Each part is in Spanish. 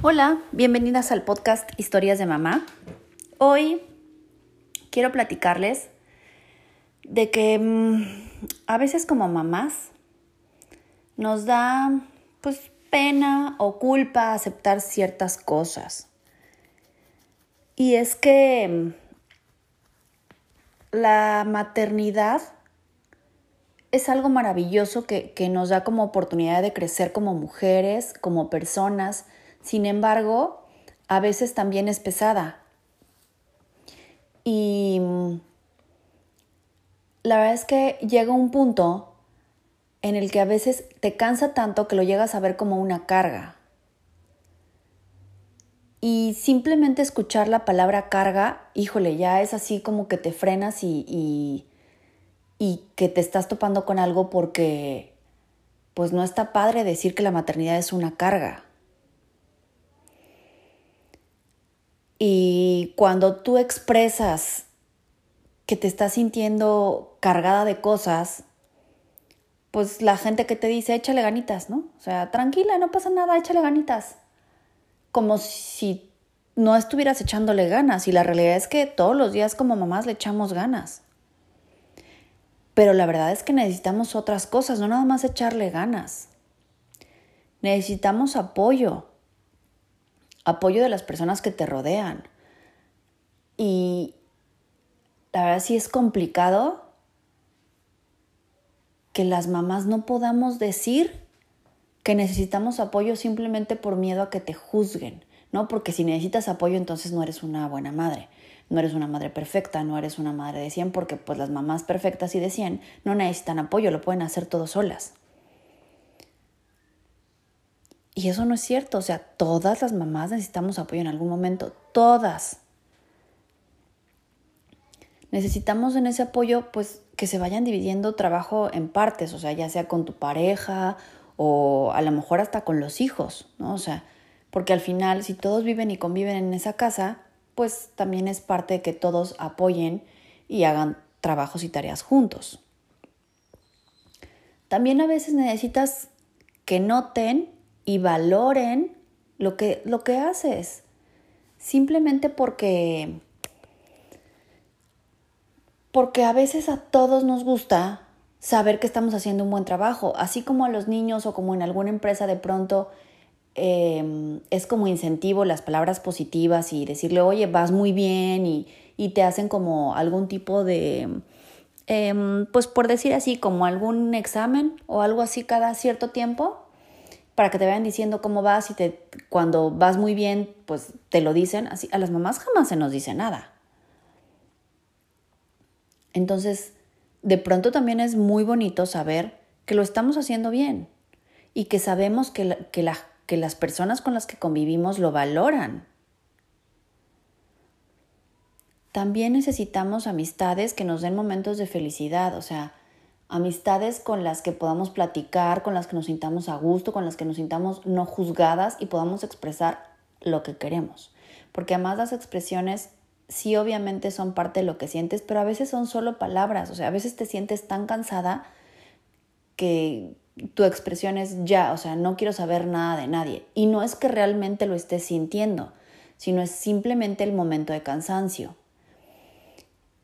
Hola, bienvenidas al podcast Historias de Mamá. Hoy quiero platicarles de que mm, a veces como mamás nos da pues pena o culpa aceptar ciertas cosas. Y es que mm, la maternidad es algo maravilloso que, que nos da como oportunidad de crecer como mujeres, como personas, sin embargo, a veces también es pesada. Y la verdad es que llega un punto en el que a veces te cansa tanto que lo llegas a ver como una carga. Y simplemente escuchar la palabra carga, híjole, ya es así como que te frenas y, y, y que te estás topando con algo porque pues no está padre decir que la maternidad es una carga. Y cuando tú expresas que te estás sintiendo cargada de cosas, pues la gente que te dice, échale ganitas, ¿no? O sea, tranquila, no pasa nada, échale ganitas. Como si no estuvieras echándole ganas. Y la realidad es que todos los días como mamás le echamos ganas. Pero la verdad es que necesitamos otras cosas, no nada más echarle ganas. Necesitamos apoyo apoyo de las personas que te rodean. Y la verdad sí es complicado que las mamás no podamos decir que necesitamos apoyo simplemente por miedo a que te juzguen, ¿no? Porque si necesitas apoyo entonces no eres una buena madre, no eres una madre perfecta, no eres una madre de 100 porque pues las mamás perfectas y de 100 no necesitan apoyo, lo pueden hacer todos solas. Y eso no es cierto, o sea, todas las mamás necesitamos apoyo en algún momento, todas. Necesitamos en ese apoyo pues que se vayan dividiendo trabajo en partes, o sea, ya sea con tu pareja o a lo mejor hasta con los hijos, ¿no? O sea, porque al final si todos viven y conviven en esa casa, pues también es parte de que todos apoyen y hagan trabajos y tareas juntos. También a veces necesitas que noten y valoren lo que, lo que haces. Simplemente porque, porque a veces a todos nos gusta saber que estamos haciendo un buen trabajo, así como a los niños o como en alguna empresa de pronto em, es como incentivo las palabras positivas y decirle, oye, vas muy bien y, y te hacen como algún tipo de, em, pues por decir así, como algún examen o algo así cada cierto tiempo para que te vayan diciendo cómo vas y te, cuando vas muy bien, pues te lo dicen. Así, a las mamás jamás se nos dice nada. Entonces, de pronto también es muy bonito saber que lo estamos haciendo bien y que sabemos que, que, que las personas con las que convivimos lo valoran. También necesitamos amistades que nos den momentos de felicidad, o sea, amistades con las que podamos platicar, con las que nos sintamos a gusto, con las que nos sintamos no juzgadas y podamos expresar lo que queremos. Porque además las expresiones sí obviamente son parte de lo que sientes, pero a veces son solo palabras, o sea, a veces te sientes tan cansada que tu expresión es ya, o sea, no quiero saber nada de nadie. Y no es que realmente lo estés sintiendo, sino es simplemente el momento de cansancio.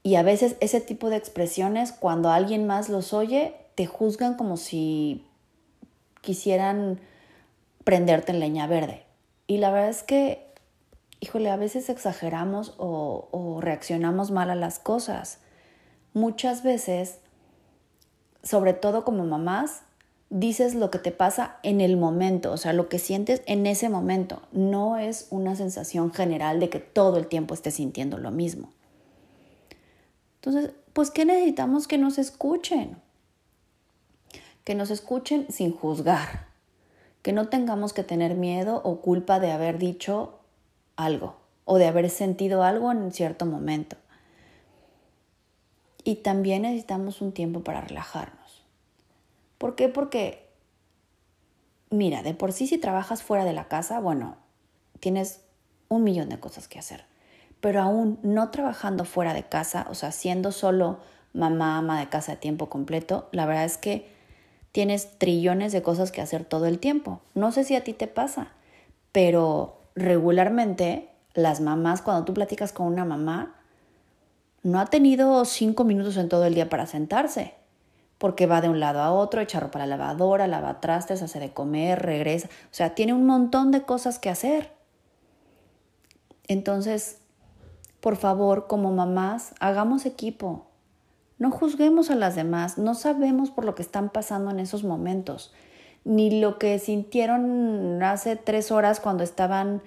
Y a veces ese tipo de expresiones, cuando alguien más los oye, te juzgan como si quisieran prenderte en leña verde. Y la verdad es que, híjole, a veces exageramos o, o reaccionamos mal a las cosas. Muchas veces, sobre todo como mamás, dices lo que te pasa en el momento, o sea, lo que sientes en ese momento. No es una sensación general de que todo el tiempo estés sintiendo lo mismo. Entonces, pues, ¿qué necesitamos? Que nos escuchen. Que nos escuchen sin juzgar. Que no tengamos que tener miedo o culpa de haber dicho algo o de haber sentido algo en cierto momento. Y también necesitamos un tiempo para relajarnos. ¿Por qué? Porque, mira, de por sí si trabajas fuera de la casa, bueno, tienes un millón de cosas que hacer pero aún no trabajando fuera de casa, o sea, siendo solo mamá, ama de casa de tiempo completo, la verdad es que tienes trillones de cosas que hacer todo el tiempo. No sé si a ti te pasa, pero regularmente las mamás, cuando tú platicas con una mamá, no ha tenido cinco minutos en todo el día para sentarse, porque va de un lado a otro, echa ropa a la lavadora, lava trastes, hace de comer, regresa, o sea, tiene un montón de cosas que hacer. Entonces, por favor, como mamás, hagamos equipo. No juzguemos a las demás, no sabemos por lo que están pasando en esos momentos, ni lo que sintieron hace tres horas cuando estaban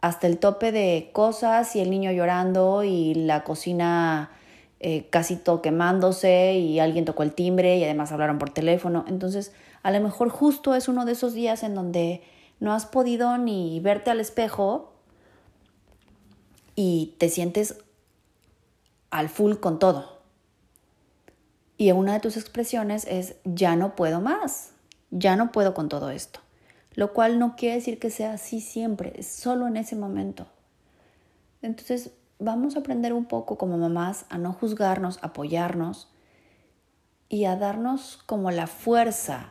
hasta el tope de cosas y el niño llorando y la cocina eh, casi todo quemándose y alguien tocó el timbre y además hablaron por teléfono. Entonces, a lo mejor justo es uno de esos días en donde no has podido ni verte al espejo y te sientes al full con todo. Y una de tus expresiones es, ya no puedo más, ya no puedo con todo esto. Lo cual no quiere decir que sea así siempre, es solo en ese momento. Entonces, vamos a aprender un poco como mamás a no juzgarnos, apoyarnos y a darnos como la fuerza,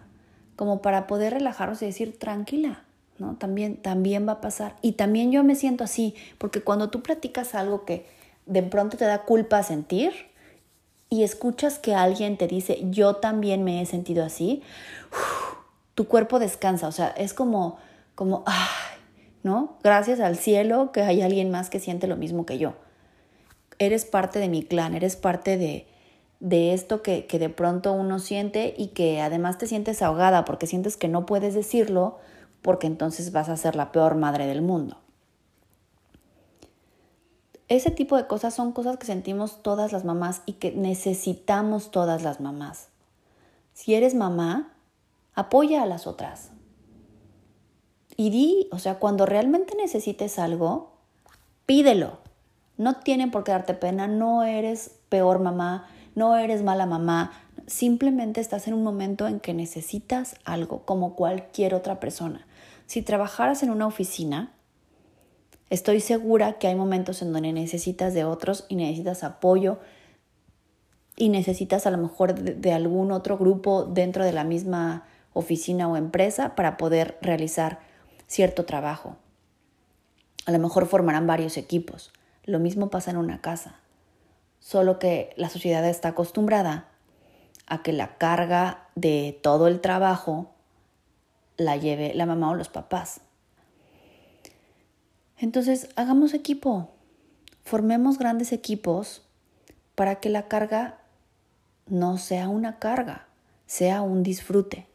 como para poder relajarnos y decir, tranquila, ¿no? También, también va a pasar. Y también yo me siento así, porque cuando tú platicas algo que de pronto te da culpa sentir, y escuchas que alguien te dice, yo también me he sentido así, tu cuerpo descansa, o sea, es como, como, ay, ¿no? Gracias al cielo que hay alguien más que siente lo mismo que yo. Eres parte de mi clan, eres parte de, de esto que, que de pronto uno siente y que además te sientes ahogada porque sientes que no puedes decirlo porque entonces vas a ser la peor madre del mundo. Ese tipo de cosas son cosas que sentimos todas las mamás y que necesitamos todas las mamás. Si eres mamá, apoya a las otras. Y di, o sea, cuando realmente necesites algo, pídelo. No tienen por qué darte pena, no eres peor mamá, no eres mala mamá, simplemente estás en un momento en que necesitas algo como cualquier otra persona. Si trabajaras en una oficina, Estoy segura que hay momentos en donde necesitas de otros y necesitas apoyo y necesitas a lo mejor de, algún otro grupo dentro de la misma oficina o empresa para poder realizar cierto trabajo. A lo mejor formarán varios equipos. Lo mismo pasa en una casa. Solo que la sociedad está acostumbrada a que la carga de todo el trabajo la lleve la mamá o los papás. Entonces, hagamos equipo, formemos grandes equipos para que la carga no sea una carga, sea un disfrute.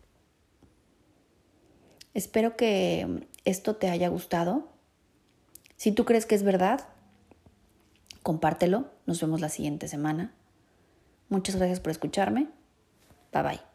Espero que esto te haya gustado. Si tú crees que es verdad, compártelo. Nos vemos la siguiente semana. Muchas gracias por escucharme. Bye bye.